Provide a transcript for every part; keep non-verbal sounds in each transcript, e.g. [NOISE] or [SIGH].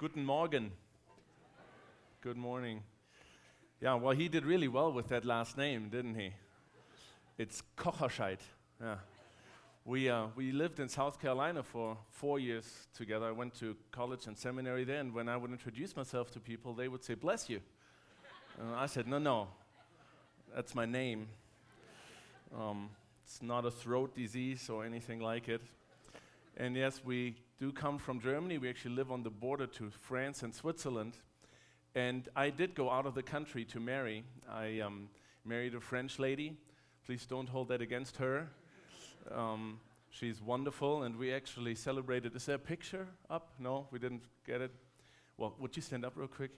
Guten Morgen. Good morning. Yeah, well, he did really well with that last name, didn't he? It's Kocherscheid. Yeah. We, uh, we lived in South Carolina for four years together. I went to college and seminary there, and when I would introduce myself to people, they would say, Bless you. And I said, No, no, that's my name. Um, it's not a throat disease or anything like it. And yes, we do come from Germany. We actually live on the border to France and Switzerland. And I did go out of the country to marry. I um, married a French lady. Please don't hold that against her. Um, she's wonderful, and we actually celebrated. Is there a picture up? No, we didn't get it. Well, would you stand up real quick?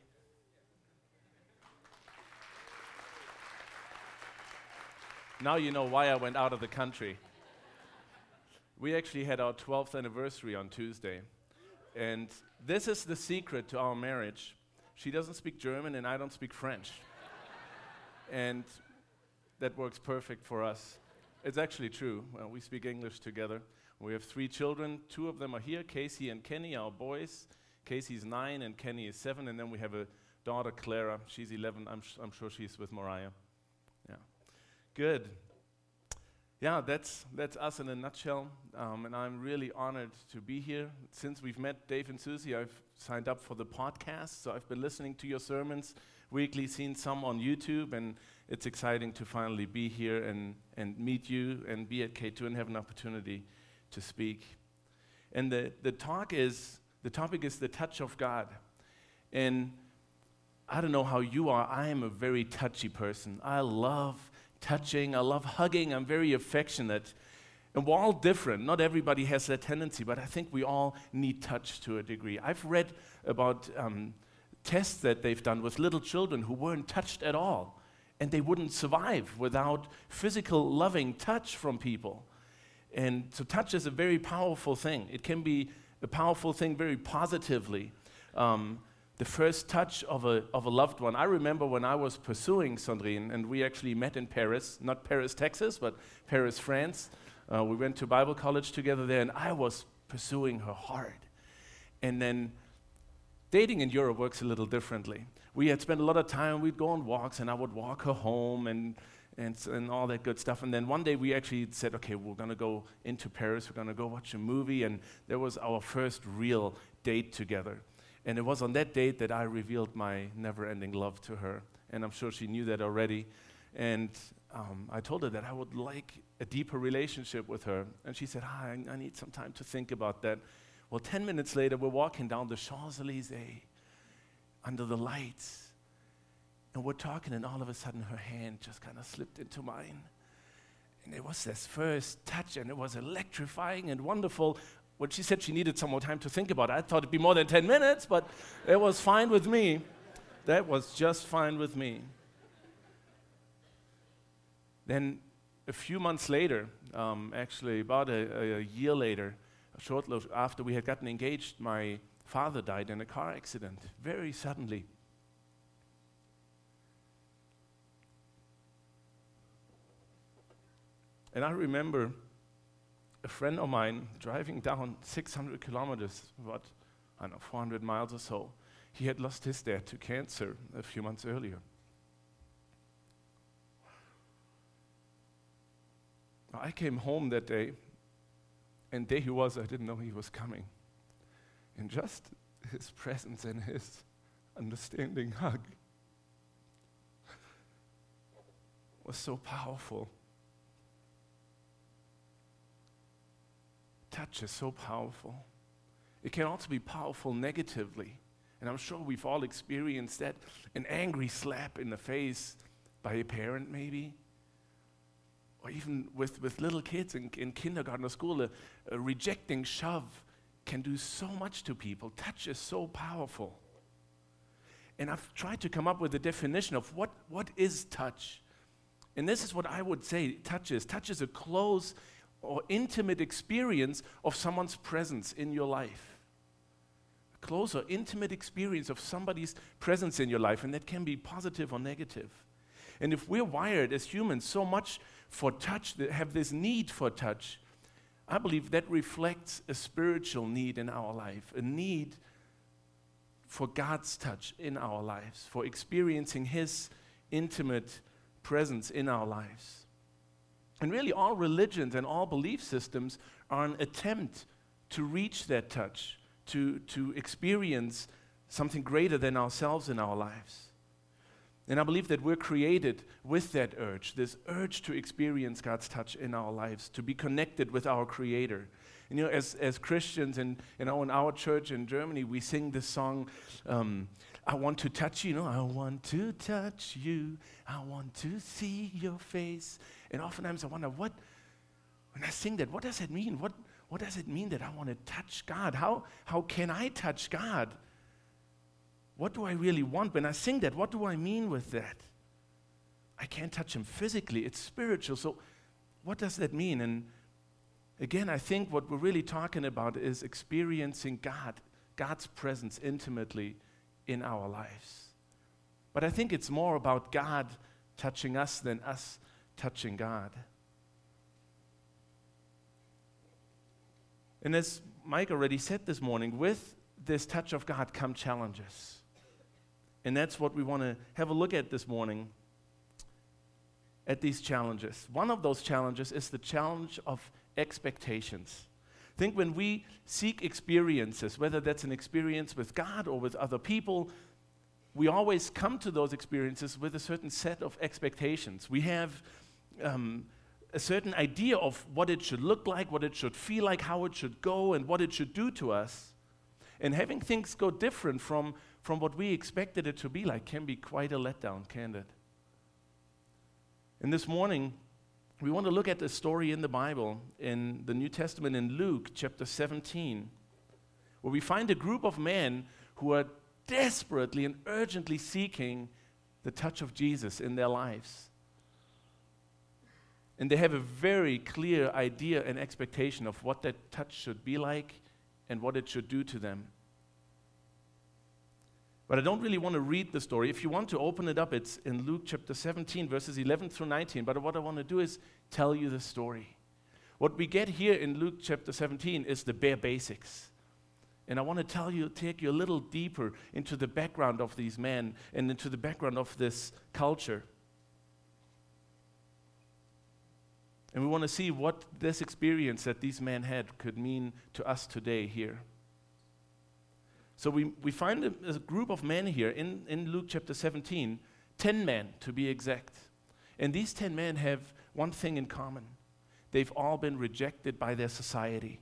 Now you know why I went out of the country. We actually had our 12th anniversary on Tuesday. And this is the secret to our marriage. She doesn't speak German, and I don't speak French. and that works perfect for us. It's actually true. Well, we speak English together. We have three children. Two of them are here Casey and Kenny, our boys. Casey's nine, and Kenny is seven. And then we have a daughter, Clara. She's 11. I'm, sh- I'm sure she's with Mariah. Yeah. Good. Yeah, that's, that's us in a nutshell. Um, and I'm really honored to be here. Since we've met Dave and Susie, I've signed up for the podcast. So I've been listening to your sermons weekly, seen some on YouTube, and it's exciting to finally be here and, and meet you and be at K2 and have an opportunity to speak. And the, the talk is, the topic is the touch of God. And I don't know how you are, I am a very touchy person. I love touching, I love hugging, I'm very affectionate. And we're all different. Not everybody has that tendency, but I think we all need touch to a degree. I've read about um, tests that they've done with little children who weren't touched at all, and they wouldn't survive without physical, loving touch from people. And so, touch is a very powerful thing. It can be a powerful thing very positively. Um, the first touch of a, of a loved one. I remember when I was pursuing Sandrine, and we actually met in Paris, not Paris, Texas, but Paris, France. Uh, we went to Bible college together there, and I was pursuing her hard. And then dating in Europe works a little differently. We had spent a lot of time, we'd go on walks, and I would walk her home and, and, and all that good stuff. And then one day we actually said, okay, we're going to go into Paris, we're going to go watch a movie. And there was our first real date together. And it was on that date that I revealed my never ending love to her. And I'm sure she knew that already. And um, I told her that I would like a deeper relationship with her. And she said, ah, I, I need some time to think about that. Well, 10 minutes later, we're walking down the Champs Elysees under the lights. And we're talking, and all of a sudden, her hand just kind of slipped into mine. And it was this first touch, and it was electrifying and wonderful when she said she needed some more time to think about it, I thought it'd be more than 10 minutes, but it was fine with me. That was just fine with me. Then a few months later, um, actually about a, a, year later, shortly after we had gotten engaged, my father died in a car accident, very suddenly. And I remember a friend of mine driving down 600 kilometers, what, I don't know, 400 miles or so. He had lost his dad to cancer a few months earlier. I came home that day, and there he was. I didn't know he was coming. And just his presence and his understanding hug was so powerful. Touch is so powerful. It can also be powerful negatively. And I'm sure we've all experienced that an angry slap in the face by a parent, maybe. Or even with, with little kids in, in kindergarten or school, a, a rejecting shove can do so much to people. Touch is so powerful. And I've tried to come up with a definition of what, what is touch. And this is what I would say touch is. Touch is a close or intimate experience of someone's presence in your life. A close or intimate experience of somebody's presence in your life, and that can be positive or negative. And if we're wired as humans so much for touch, have this need for touch, I believe that reflects a spiritual need in our life, a need for God's touch in our lives, for experiencing His intimate presence in our lives. And really, all religions and all belief systems are an attempt to reach that touch, to, to experience something greater than ourselves in our lives. And I believe that we're created with that urge, this urge to experience God's touch in our lives, to be connected with our Creator. And you know, as, as Christians and you know, in our church in Germany, we sing this song, um, I want to touch you, you know, I want to touch you, I want to see your face. And oftentimes I wonder, what, when I sing that, what does it mean? What, what does it mean that I want to touch God? How, how can I touch God? What do I really want? When I sing that, what do I mean with that? I can't touch him physically, it's spiritual. So, what does that mean? And again, I think what we're really talking about is experiencing God, God's presence intimately in our lives. But I think it's more about God touching us than us touching God. And as Mike already said this morning, with this touch of God come challenges. And that's what we want to have a look at this morning at these challenges. One of those challenges is the challenge of expectations. Think when we seek experiences, whether that's an experience with God or with other people, we always come to those experiences with a certain set of expectations. We have um, a certain idea of what it should look like, what it should feel like, how it should go, and what it should do to us. And having things go different from from what we expected it to be like can be quite a letdown, can't it? And this morning, we want to look at the story in the Bible, in the New Testament, in Luke chapter 17, where we find a group of men who are desperately and urgently seeking the touch of Jesus in their lives. And they have a very clear idea and expectation of what that touch should be like and what it should do to them. But I don't really want to read the story. If you want to open it up, it's in Luke chapter 17, verses 11 through 19. But what I want to do is tell you the story. What we get here in Luke chapter 17 is the bare basics. And I want to tell you, take you a little deeper into the background of these men and into the background of this culture. And we want to see what this experience that these men had could mean to us today here. So we, we find a, a group of men here in, in Luke chapter 17, 10 men to be exact. And these 10 men have one thing in common they've all been rejected by their society.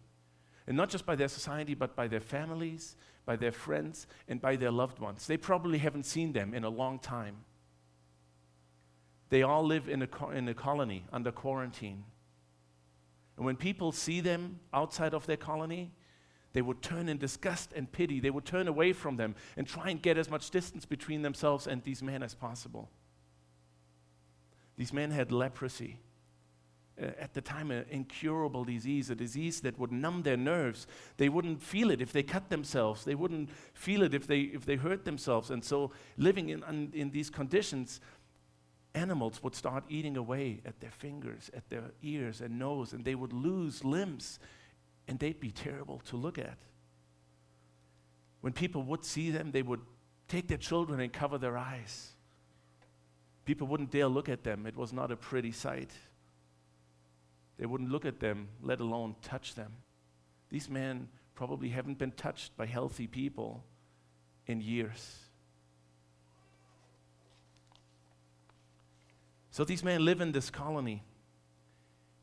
And not just by their society, but by their families, by their friends, and by their loved ones. They probably haven't seen them in a long time. They all live in a, co- in a colony under quarantine. And when people see them outside of their colony, they would turn in disgust and pity. They would turn away from them and try and get as much distance between themselves and these men as possible. These men had leprosy. Uh, at the time, an incurable disease, a disease that would numb their nerves. They wouldn't feel it if they cut themselves. They wouldn't feel it if they, if they hurt themselves. And so, living in, in, in these conditions, animals would start eating away at their fingers, at their ears and nose, and they would lose limbs and they'd be terrible to look at. When people would see them, they would take their children and cover their eyes. People wouldn't dare look at them. It was not a pretty sight. They wouldn't look at them, let alone touch them. These men probably haven't been touched by healthy people in years. So these men live in this colony,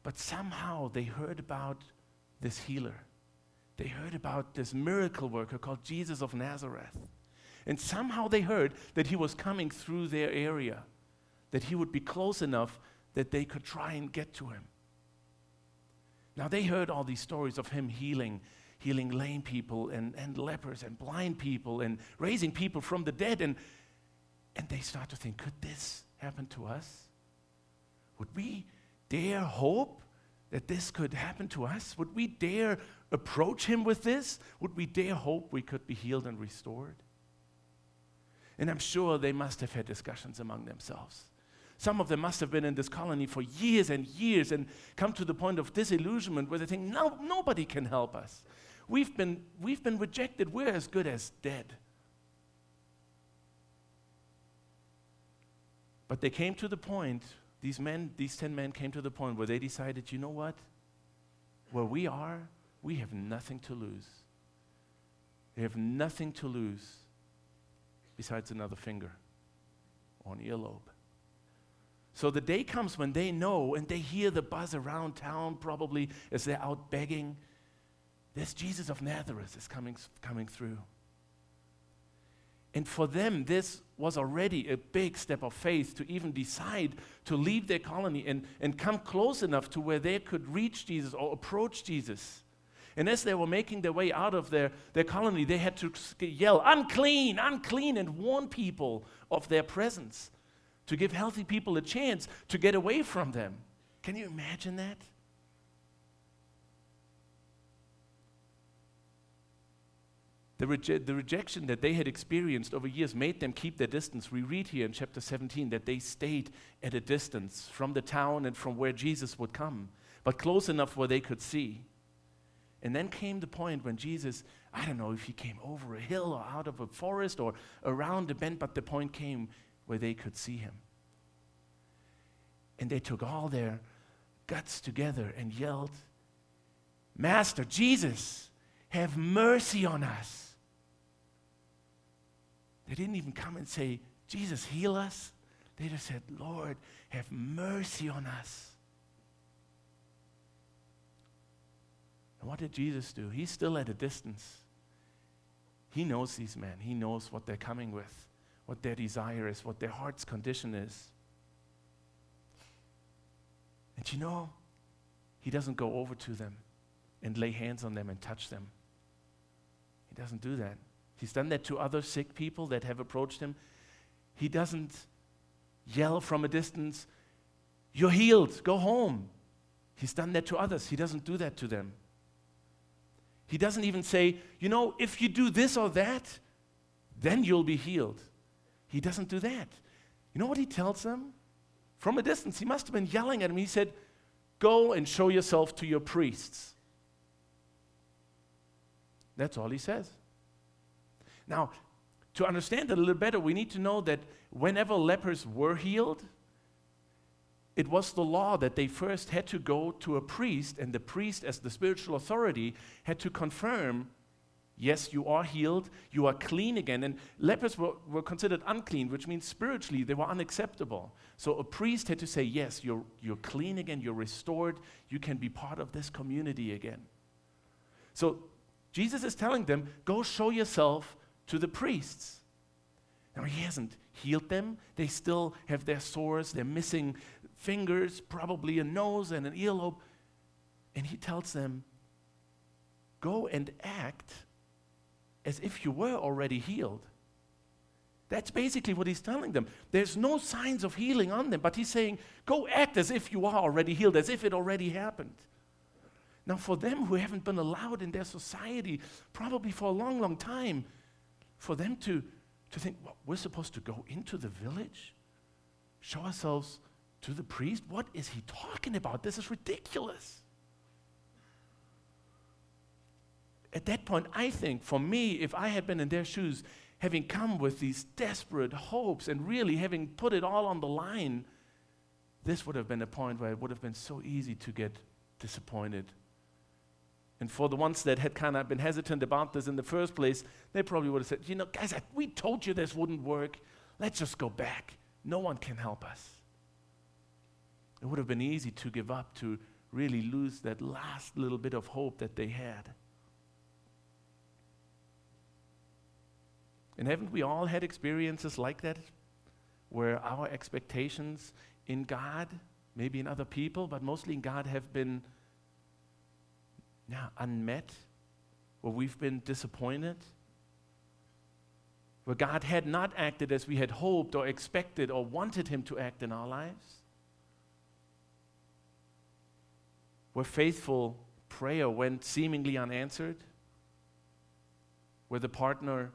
but somehow they heard about this healer. They heard about this miracle worker called Jesus of Nazareth. And somehow they heard that he was coming through their area, that he would be close enough that they could try and get to him. Now they heard all these stories of him healing, healing lame people and, and lepers and blind people and raising people from the dead. And, and they start to think, could this happen to us? Would we dare hope that this could happen to us? Would we dare approach him with this? Would we dare hope we could be healed and restored? And I'm sure they must have had discussions among themselves. Some of them must have been in this colony for years and years and come to the point of disillusionment where they think, no, nobody can help us. We've been, we've been rejected. We're as good as dead. But they came to the point these men, these 10 men came to the point where they decided, you know what? Where we are, we have nothing to lose. They have nothing to lose besides another finger or an earlobe. So the day comes when they know and they hear the buzz around town, probably as they're out begging. This Jesus of Nazareth is coming, coming through. And for them, this was already a big step of faith to even decide to leave their colony and, and come close enough to where they could reach Jesus or approach Jesus. And as they were making their way out of their, their colony, they had to yell, unclean, unclean, and warn people of their presence to give healthy people a chance to get away from them. Can you imagine that? The, the, rejection that they had experienced over years made them keep their distance. We read here in chapter 17 that they stayed at a distance from the town and from where Jesus would come, but close enough where they could see. And then came the point when Jesus, I don't know if he came over a hill or out of a forest or around a bend, but the point came where they could see him. And they took all their guts together and yelled, Master, Jesus, have mercy on us. They didn't even come and say, Jesus, heal us. They just said, Lord, have mercy on us. And what did Jesus do? He's still at a distance. He knows these men, he knows what they're coming with what their desire is, what their heart's condition is. And you know, he doesn't go over to them and lay hands on them and touch them. He doesn't do that. He's done that to other sick people that have approached him. He doesn't yell from a distance, You're healed, go home. He's done that to others. He doesn't do that to them. He doesn't even say, You know, if you do this or that, then you'll be healed. He doesn't do that. You know what he tells them? From a distance, he must have been yelling at him. He said, Go and show yourself to your priests. That's all he says. Now, to understand it a little better, we need to know that whenever lepers were healed, it was the law that they first had to go to a priest, and the priest, as the spiritual authority, had to confirm Yes, you are healed, you are clean again. And lepers were, were considered unclean, which means spiritually they were unacceptable. So a priest had to say, Yes, you're, you're clean again, you're restored, you can be part of this community again. So Jesus is telling them, Go show yourself to the priests. Now, he hasn't healed them. They still have their sores, they're missing fingers, probably a nose and an earlobe. And he tells them, Go and act as if you were already healed. That's basically what he's telling them. There's no signs of healing on them, but he's saying, go act as if you are already healed, as if it already happened. Now, for them who haven't been allowed in their society, probably for a long, long time, for them to, to think, well, we're supposed to go into the village, show ourselves to the priest? What is he talking about? This is ridiculous. at that point, I think for me, if I had been in their shoes, having come with these desperate hopes and really having put it all on the line, this would have been a point where it would have been so easy to get disappointed. And for the ones that had kind of been hesitant about this in the first place, they probably would have said, You know, guys, we told you this wouldn't work. Let's just go back. No one can help us. It would have been easy to give up, to really lose that last little bit of hope that they had. And haven't we all had experiences like that? Where our expectations in God, maybe in other people, but mostly in God, have been yeah, unmet, where we've been disappointed, where God had not acted as we had hoped or expected or wanted Him to act in our lives, where faithful prayer went seemingly unanswered, where the partner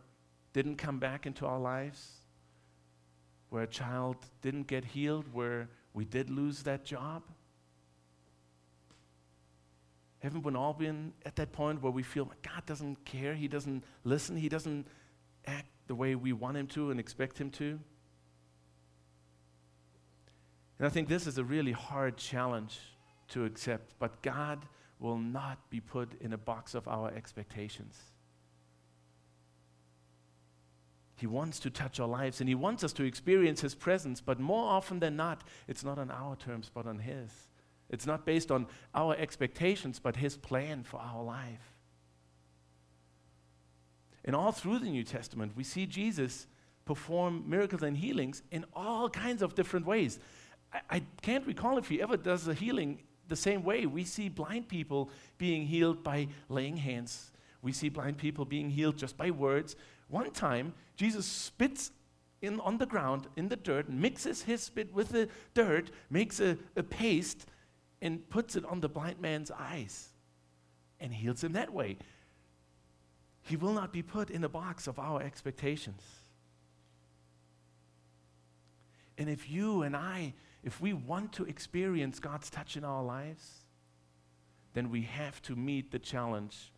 didn't come back into our lives, where a child didn't get healed, where we did lose that job? Haven't we all been at that point where we feel God doesn't care, He doesn't listen, He doesn't act the way we want Him to and expect Him to? And I think this is a really hard challenge to accept, but God will not be put in a box of our expectations. He wants to touch our lives and He wants us to experience His presence, but more often than not, it's not on our terms, but on His. It's not based on our expectations, but His plan for our life. And all through the New Testament, we see Jesus perform miracles and healings in all kinds of different ways. I, I can't recall if he ever does a healing the same way. We see blind people being healed by laying hands, we see blind people being healed just by words. One time, Jesus spits in, on the ground, in the dirt, mixes his spit with the dirt, makes a, a paste, and puts it on the blind man's eyes and heals him that way. He will not be put in a box of our expectations. And if you and I, if we want to experience God's touch in our lives, then we have to meet the challenge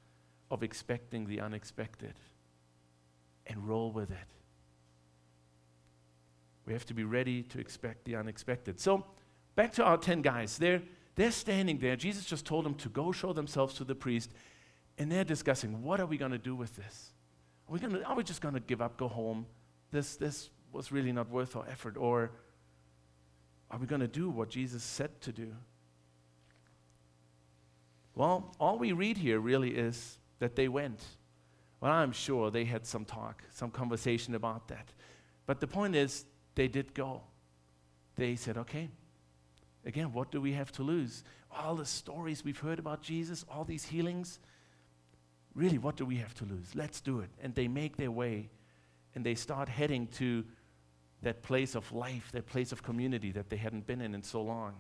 of expecting the unexpected and roll with it. We have to be ready to expect the unexpected. So, back to our 10 guys. They're, they're standing there. Jesus just told them to go show themselves to the priest, and they're discussing what are we going to do with this? Are we, gonna, are we just going to give up, go home? This, this was really not worth our effort. Or are we going to do what Jesus said to do? Well, all we read here really is that they went. Well, I'm sure they had some talk, some conversation about that. But the point is, they did go. They said, okay, again, what do we have to lose? All the stories we've heard about Jesus, all these healings, really, what do we have to lose? Let's do it. And they make their way and they start heading to that place of life, that place of community that they hadn't been in in so long.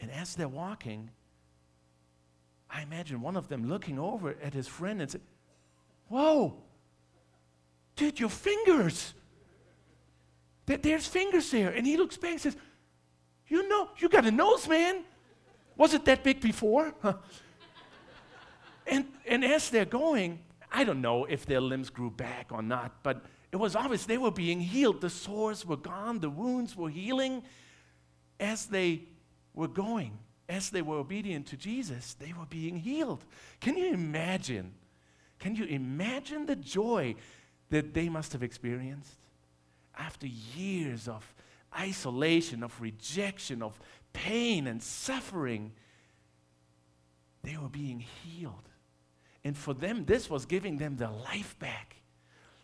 And as they're walking, I imagine one of them looking over at his friend and saying, Whoa, dude, your fingers. That there's fingers there. And he looks back and says, You know, you got a nose, man. Was it that big before? and, and as they're going, I don't know if their limbs grew back or not, but it was obvious they were being healed. The sores were gone, the wounds were healing as they were going, as they were obedient to Jesus, they were being healed. Can you imagine can you imagine the joy that they must have experienced? After years of isolation, of rejection, of pain and suffering, they were being healed. And for them, this was giving them their life back.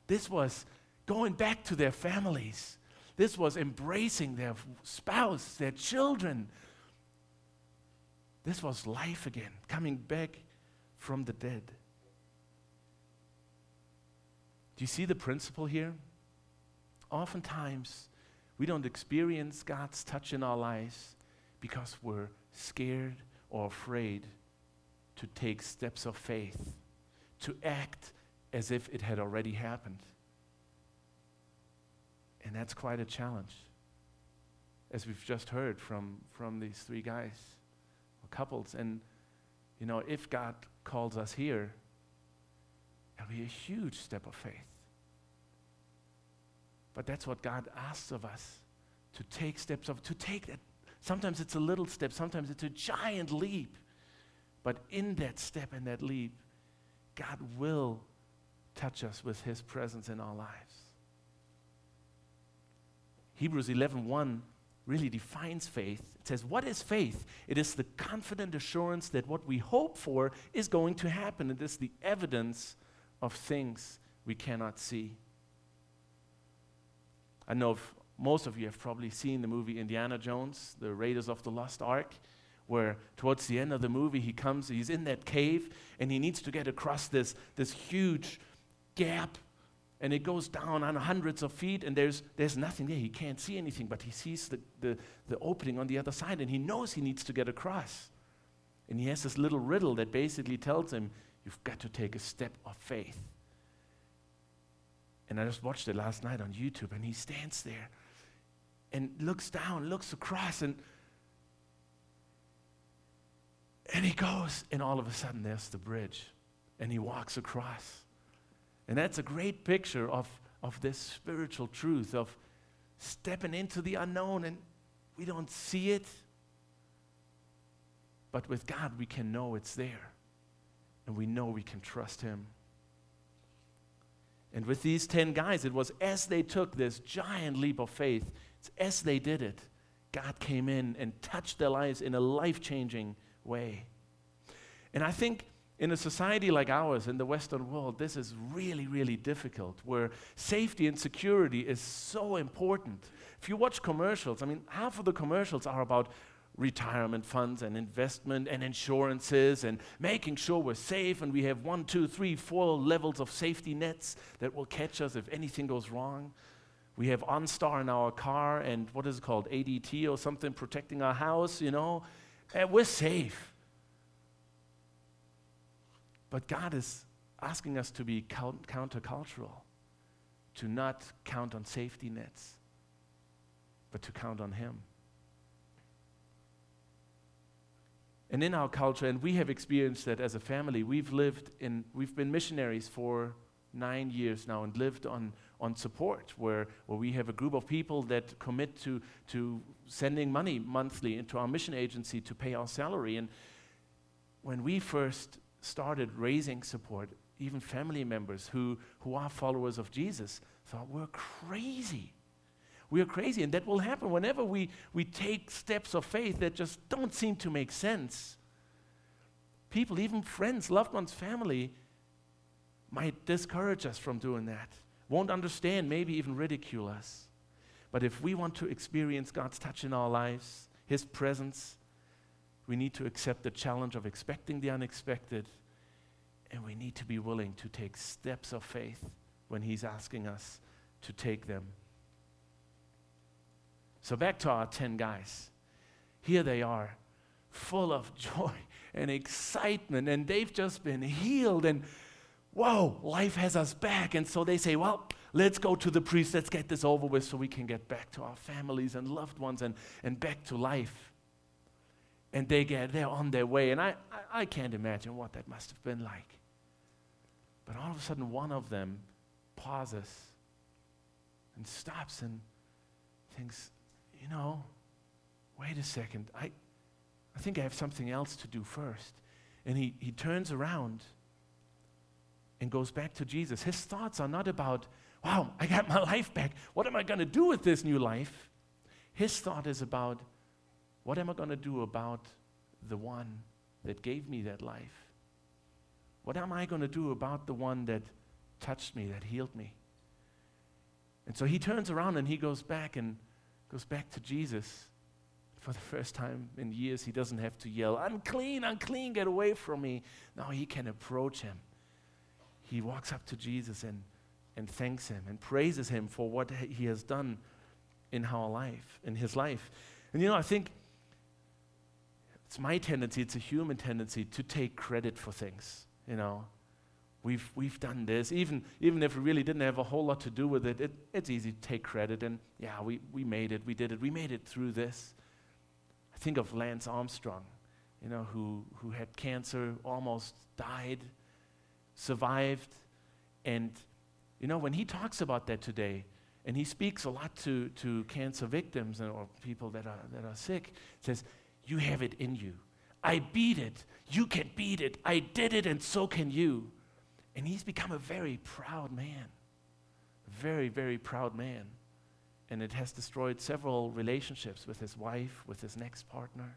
This was going back to their families. This was embracing their spouse, their children. This was life again, coming back from the dead. Do you see the principle here? Oftentimes, we don't experience God's touch in our lives because we're scared or afraid to take steps of faith, to act as if it had already happened. And that's quite a challenge, as we've just heard from, from these three guys or couples. And, you know, if God calls us here, It'll be a huge step of faith. But that's what God asks of us to take steps of, to take that. Sometimes it's a little step, sometimes it's a giant leap. But in that step and that leap, God will touch us with his presence in our lives. Hebrews 11:1 really defines faith. It says, "What is faith? It is the confident assurance that what we hope for is going to happen. It is the evidence of things we cannot see. I know if most of you have probably seen the movie Indiana Jones, The Raiders of the Lost Ark, where towards the end of the movie he comes, he's in that cave, and he needs to get across this, this huge gap, and it goes down on hundreds of feet, and there's, there's nothing there. He can't see anything, but he sees the, the, the opening on the other side, and he knows he needs to get across. And he has this little riddle that basically tells him You've got to take a step of faith. And I just watched it last night on YouTube, and he stands there and looks down, looks across, and and he goes, and all of a sudden there's the bridge, and he walks across. And that's a great picture of, of this spiritual truth of stepping into the unknown and we don't see it. But with God, we can know it's there. And we know we can trust Him. And with these 10 guys, it was as they took this giant leap of faith, as they did it, God came in and touched their lives in a life changing way. And I think in a society like ours, in the Western world, this is really, really difficult, where safety and security is so important. If you watch commercials, I mean, half of the commercials are about retirement funds and investment and insurances and making sure we're safe and we have one, two, three, four levels of safety nets that will catch us if anything goes wrong. We have OnStar in our car and what is it called, ADT or something, protecting our house, you know, and we're safe. But God is asking us to be countercultural, to not count on safety nets, but to count on Him. And in our culture, and we have experienced that as a family, we've lived in, we've been missionaries for nine years now and lived on, on support, where, where we have a group of people that commit to, to sending money monthly into our mission agency to pay our salary. And when we first started raising support, even family members who, who are followers of Jesus thought we're crazy. We are crazy, and that will happen whenever we, we take steps of faith that just don't seem to make sense. People, even friends, loved ones, family, might discourage us from doing that, won't understand, maybe even ridicule us. But if we want to experience God's touch in our lives, His presence, we need to accept the challenge of expecting the unexpected, and we need to be willing to take steps of faith when He's asking us to take them. So, back to our 10 guys. Here they are, full of [LAUGHS] joy and excitement, and they've just been healed, and whoa, life has us back. And so they say, Well, let's go to the priest, let's get this over with so we can get back to our families and loved ones and, and back to life and they get they're on their way and I, I, I can't imagine what that must have been like but all of a sudden one of them pauses and stops and thinks you know wait a second i i think i have something else to do first and he, he turns around and goes back to jesus his thoughts are not about wow i got my life back what am i going to do with this new life his thought is about what am I going to do about the one that gave me that life? What am I going to do about the one that touched me, that healed me? And so he turns around and he goes back and goes back to Jesus. For the first time in years, he doesn't have to yell, unclean, unclean, get away from me. Now he can approach him. He walks up to Jesus and, and thanks him and praises him for what he has done in our life, in his life. And you know, I think it's my tendency, it's a human tendency to take credit for things, you know. We've, we've done this. Even, even if we really didn't have a whole lot to do with it, it, it's easy to take credit and, yeah, we, we made it, we did it, we made it through this. I think of Lance Armstrong, you know, who, who had cancer, almost died, survived. And, you know, when he talks about that today, and he speaks a lot to, to cancer victims and, or people that are, that are sick, says, you have it in you. I beat it. You can beat it. I did it, and so can you. And he's become a very proud man. Very, very proud man. And it has destroyed several relationships with his wife, with his next partner.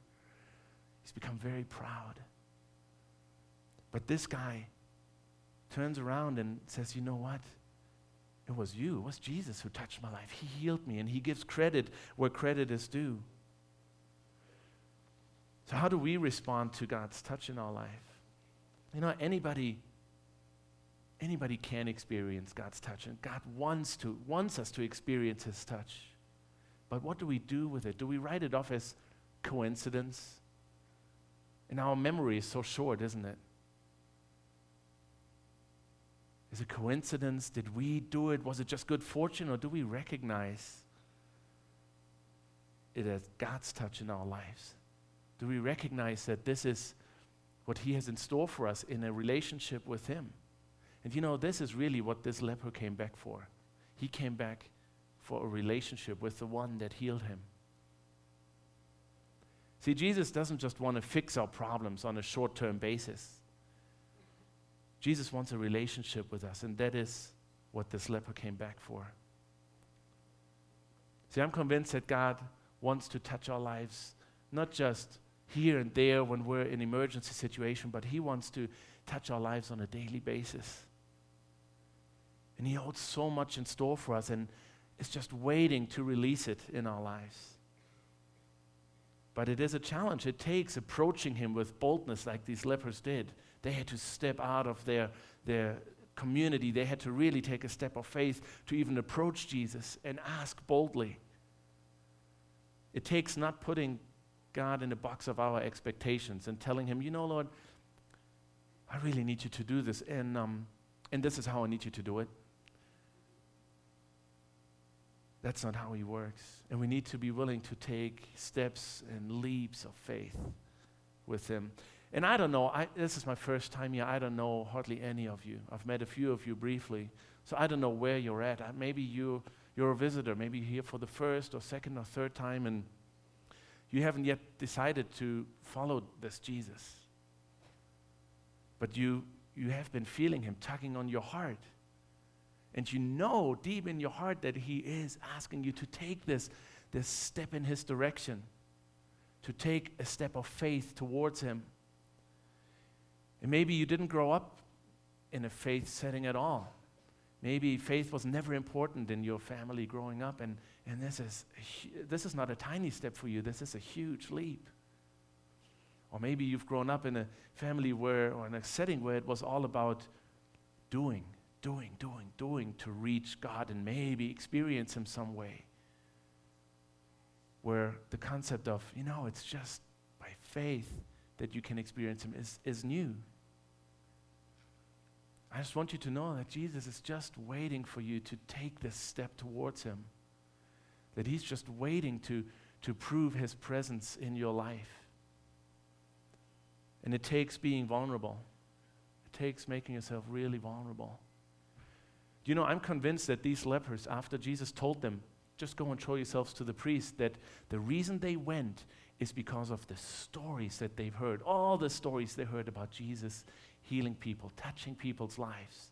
He's become very proud. But this guy turns around and says, You know what? It was you, it was Jesus who touched my life. He healed me, and he gives credit where credit is due. So, how do we respond to God's touch in our life? You know, anybody, anybody can experience God's touch, and God wants to, wants us to experience His touch. But what do we do with it? Do we write it off as coincidence? And our memory is so short, isn't it? Is it coincidence? Did we do it? Was it just good fortune? Or do we recognize it as God's touch in our lives? Do we recognize that this is what He has in store for us in a relationship with Him? And you know, this is really what this leper came back for. He came back for a relationship with the one that healed him. See, Jesus doesn't just want to fix our problems on a short term basis. Jesus wants a relationship with us, and that is what this leper came back for. See, I'm convinced that God wants to touch our lives, not just here and there when we're in emergency situation, but He wants to touch our lives on a daily basis. And He holds so much in store for us, and it's just waiting to release it in our lives. But it is a challenge. It takes approaching Him with boldness, like these lepers did. They had to step out of their, their community. They had to really take a step of faith to even approach Jesus and ask boldly. It takes not putting God in a box of our expectations and telling Him, you know, Lord, I really need you to do this, and, um, and this is how I need you to do it. That's not how He works. And we need to be willing to take steps and leaps of faith with Him. And I don't know, I, this is my first time here. I don't know hardly any of you. I've met a few of you briefly. So I don't know where you're at. Maybe you, you're a visitor, maybe you're here for the first or second or third time, and you haven't yet decided to follow this Jesus. But you, you have been feeling him tugging on your heart. And you know deep in your heart that he is asking you to take this, this step in his direction, to take a step of faith towards him. And maybe you didn't grow up in a faith setting at all. Maybe faith was never important in your family growing up, and, and this, is this is not a tiny step for you, this is a huge leap. Or maybe you've grown up in a family where, or in a setting where it was all about doing, doing, doing, doing to reach God and maybe experience Him some way. Where the concept of, you know, it's just by faith that you can experience Him is, is new. I just want you to know that Jesus is just waiting for you to take this step towards Him. That He's just waiting to, to prove His presence in your life. And it takes being vulnerable, it takes making yourself really vulnerable. You know, I'm convinced that these lepers, after Jesus told them, just go and show yourselves to the priest, that the reason they went is because of the stories that they've heard, all the stories they heard about Jesus healing people, touching people's lives.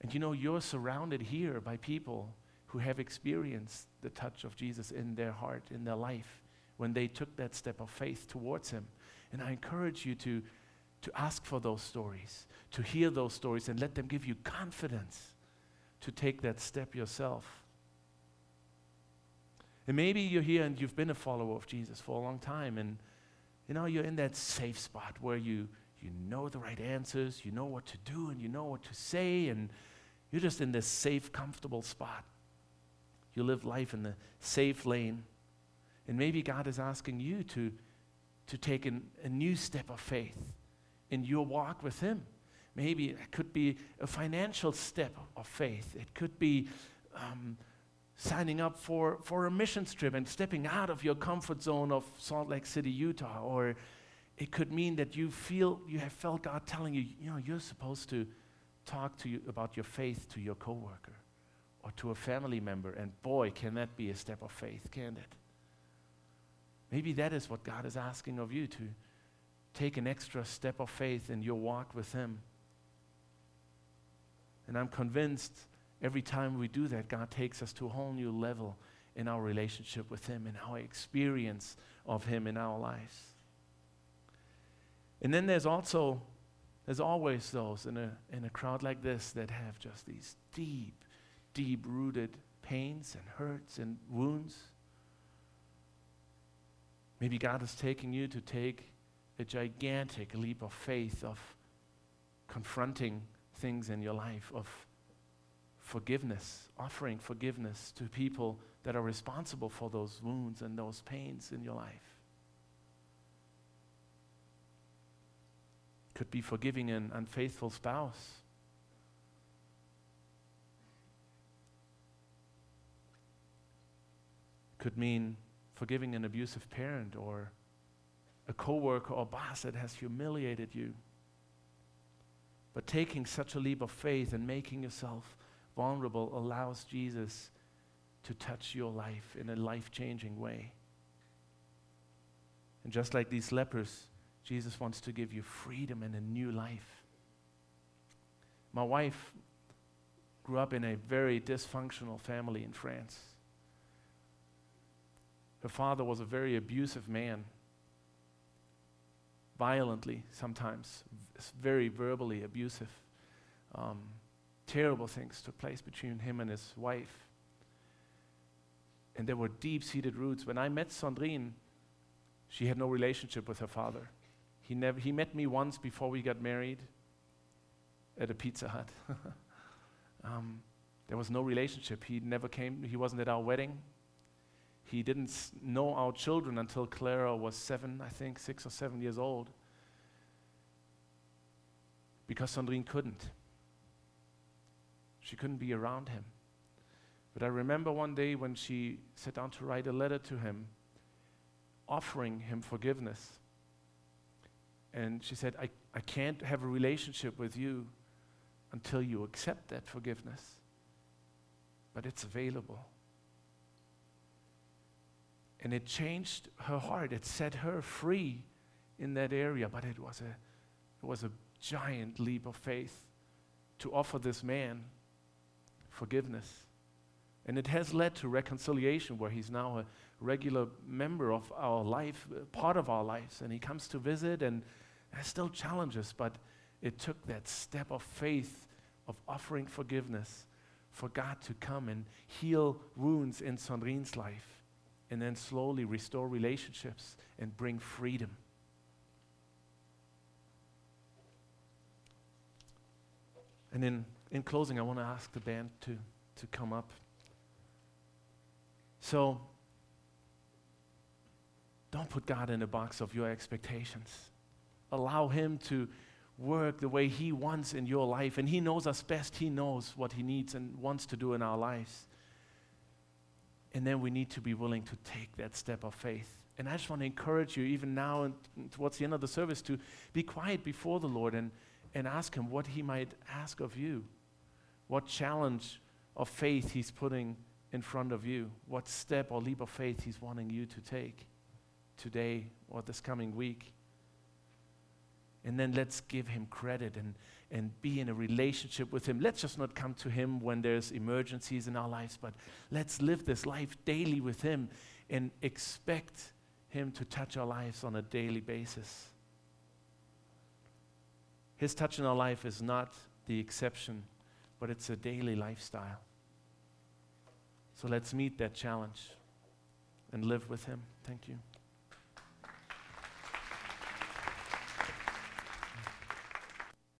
And you know, you're surrounded here by people who have experienced the touch of Jesus in their heart, in their life, when they took that step of faith towards Him. And I encourage you to, to ask for those stories, to hear those stories, and let them give you confidence to take that step yourself. And maybe you're here and you've been a follower of Jesus for a long time, and you know you're in that safe spot where you you know the right answers, you know what to do, and you know what to say, and you're just in this safe, comfortable spot. You live life in the safe lane. And maybe God is asking you to, to take an, a new step of faith in your walk with Him. Maybe it could be a financial step of faith. It could be um, signing up for, for a missions trip and stepping out of your comfort zone of Salt Lake City, Utah. Or it could mean that you feel, you have felt God telling you, you know, you're supposed to talk to you about your faith to your coworker or to a family member. And boy, can that be a step of faith, can't it? Maybe that is what God is asking of you to take an extra step of faith in your walk with Him. And I'm convinced every time we do that, God takes us to a whole new level in our relationship with Him and our experience of Him in our lives. And then there's also, there's always those in a, in a crowd like this that have just these deep, deep rooted pains and hurts and wounds. Maybe God is taking you to take a gigantic leap of faith of confronting things in your life, of forgiveness, offering forgiveness to people that are responsible for those wounds and those pains in your life. Could be forgiving an unfaithful spouse. Could mean forgiving an abusive parent or a coworker or boss that has humiliated you. But taking such a leap of faith and making yourself vulnerable allows Jesus to touch your life in a life changing way. And just like these lepers, Jesus wants to give you freedom and a new life. My wife grew up in a very dysfunctional family in France. Her father was a very abusive man, violently sometimes, very verbally abusive. Um, terrible things took place between him and his wife. And there were deep seated roots. When I met Sandrine, she had no relationship with her father. He, never, he met me once before we got married at a Pizza Hut. [LAUGHS] um, there was no relationship. He never came, he wasn't at our wedding. He didn't know our children until Clara was seven, I think, six or seven years old. Because Sandrine couldn't. She couldn't be around him. But I remember one day when she sat down to write a letter to him, offering him forgiveness. And she said, I, I can't have a relationship with you until you accept that forgiveness. But it's available. And it changed her heart. It set her free in that area. But it was a, it was a giant leap of faith to offer this man forgiveness. And it has led to reconciliation where he's now a regular member of our life, uh, part of our lives. And he comes to visit and still challenges, but it took that step of faith of offering forgiveness for God to come and heal wounds in Sandrine's life and then slowly restore relationships and bring freedom. And in, in closing, I want to ask the band to, to come up. So, don't put God in a box of your expectations. Allow Him to work the way He wants in your life. And He knows us best. He knows what He needs and wants to do in our lives. And then we need to be willing to take that step of faith. And I just want to encourage you, even now and towards the end of the service, to be quiet before the Lord and, and ask Him what He might ask of you. What challenge of faith He's putting in front of you. What step or leap of faith He's wanting you to take today or this coming week. And then let's give Him credit and, and be in a relationship with Him. Let's just not come to Him when there's emergencies in our lives, but let's live this life daily with Him and expect Him to touch our lives on a daily basis. His touch in our life is not the exception, but it's a daily lifestyle. So let's meet that challenge and live with Him. Thank you.